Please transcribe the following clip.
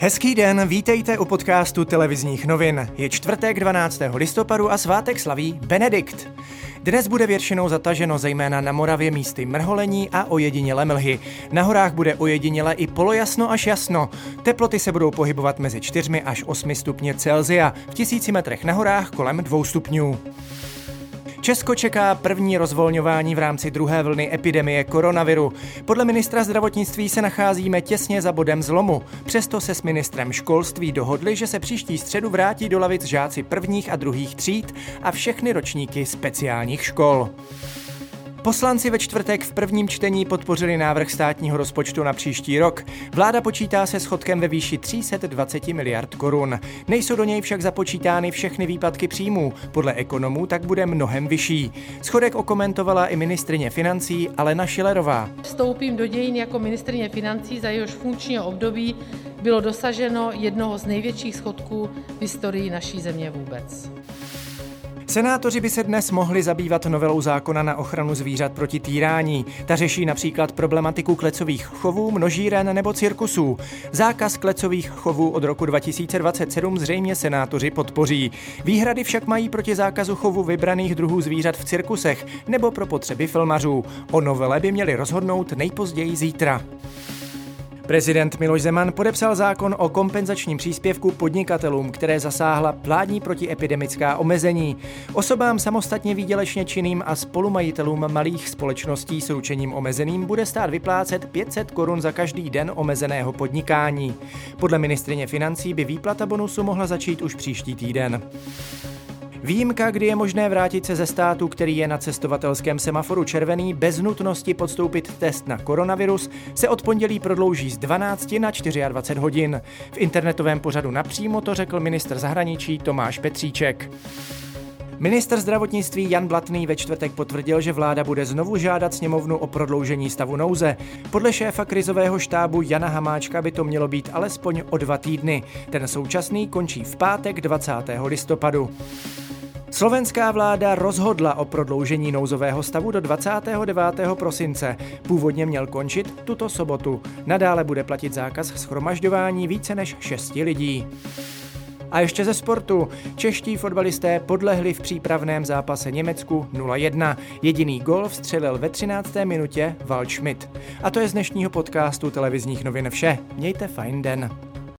Hezký den, vítejte u podcastu televizních novin. Je čtvrtek 12. listopadu a svátek slaví Benedikt. Dnes bude většinou zataženo zejména na Moravě místy mrholení a ojediněle mlhy. Na horách bude ojediněle i polojasno až jasno. Teploty se budou pohybovat mezi 4 až 8 stupně Celzia, v tisíci metrech na horách kolem 2 stupňů. Česko čeká první rozvolňování v rámci druhé vlny epidemie koronaviru. Podle ministra zdravotnictví se nacházíme těsně za bodem zlomu. Přesto se s ministrem školství dohodli, že se příští středu vrátí do lavic žáci prvních a druhých tříd a všechny ročníky speciálních škol. Poslanci ve čtvrtek v prvním čtení podpořili návrh státního rozpočtu na příští rok. Vláda počítá se schodkem ve výši 320 miliard korun. Nejsou do něj však započítány všechny výpadky příjmů. Podle ekonomů tak bude mnohem vyšší. Schodek okomentovala i ministrině financí Alena Šilerová. Vstoupím do dějin jako ministrině financí, za jehož funkčního období bylo dosaženo jednoho z největších schodků v historii naší země vůbec. Senátoři by se dnes mohli zabývat novelou zákona na ochranu zvířat proti týrání. Ta řeší například problematiku klecových chovů, množíren nebo cirkusů. Zákaz klecových chovů od roku 2027 zřejmě senátoři podpoří. Výhrady však mají proti zákazu chovu vybraných druhů zvířat v cirkusech nebo pro potřeby filmařů. O novele by měli rozhodnout nejpozději zítra. Prezident Miloš Zeman podepsal zákon o kompenzačním příspěvku podnikatelům, které zasáhla vládní protiepidemická omezení. Osobám samostatně výdělečně činným a spolumajitelům malých společností s ručením omezeným bude stát vyplácet 500 korun za každý den omezeného podnikání. Podle ministrině financí by výplata bonusu mohla začít už příští týden. Výjimka, kdy je možné vrátit se ze státu, který je na cestovatelském semaforu červený, bez nutnosti podstoupit test na koronavirus, se od pondělí prodlouží z 12 na 24 hodin. V internetovém pořadu napřímo to řekl ministr zahraničí Tomáš Petříček. Minister zdravotnictví Jan Blatný ve čtvrtek potvrdil, že vláda bude znovu žádat sněmovnu o prodloužení stavu nouze. Podle šéfa krizového štábu Jana Hamáčka by to mělo být alespoň o dva týdny. Ten současný končí v pátek 20. listopadu. Slovenská vláda rozhodla o prodloužení nouzového stavu do 29. prosince. Původně měl končit tuto sobotu. Nadále bude platit zákaz schromažďování více než 6 lidí. A ještě ze sportu. Čeští fotbalisté podlehli v přípravném zápase Německu 0-1. Jediný gol vstřelil ve 13. minutě Waldschmidt. A to je z dnešního podcastu televizních novin vše. Mějte fajn den.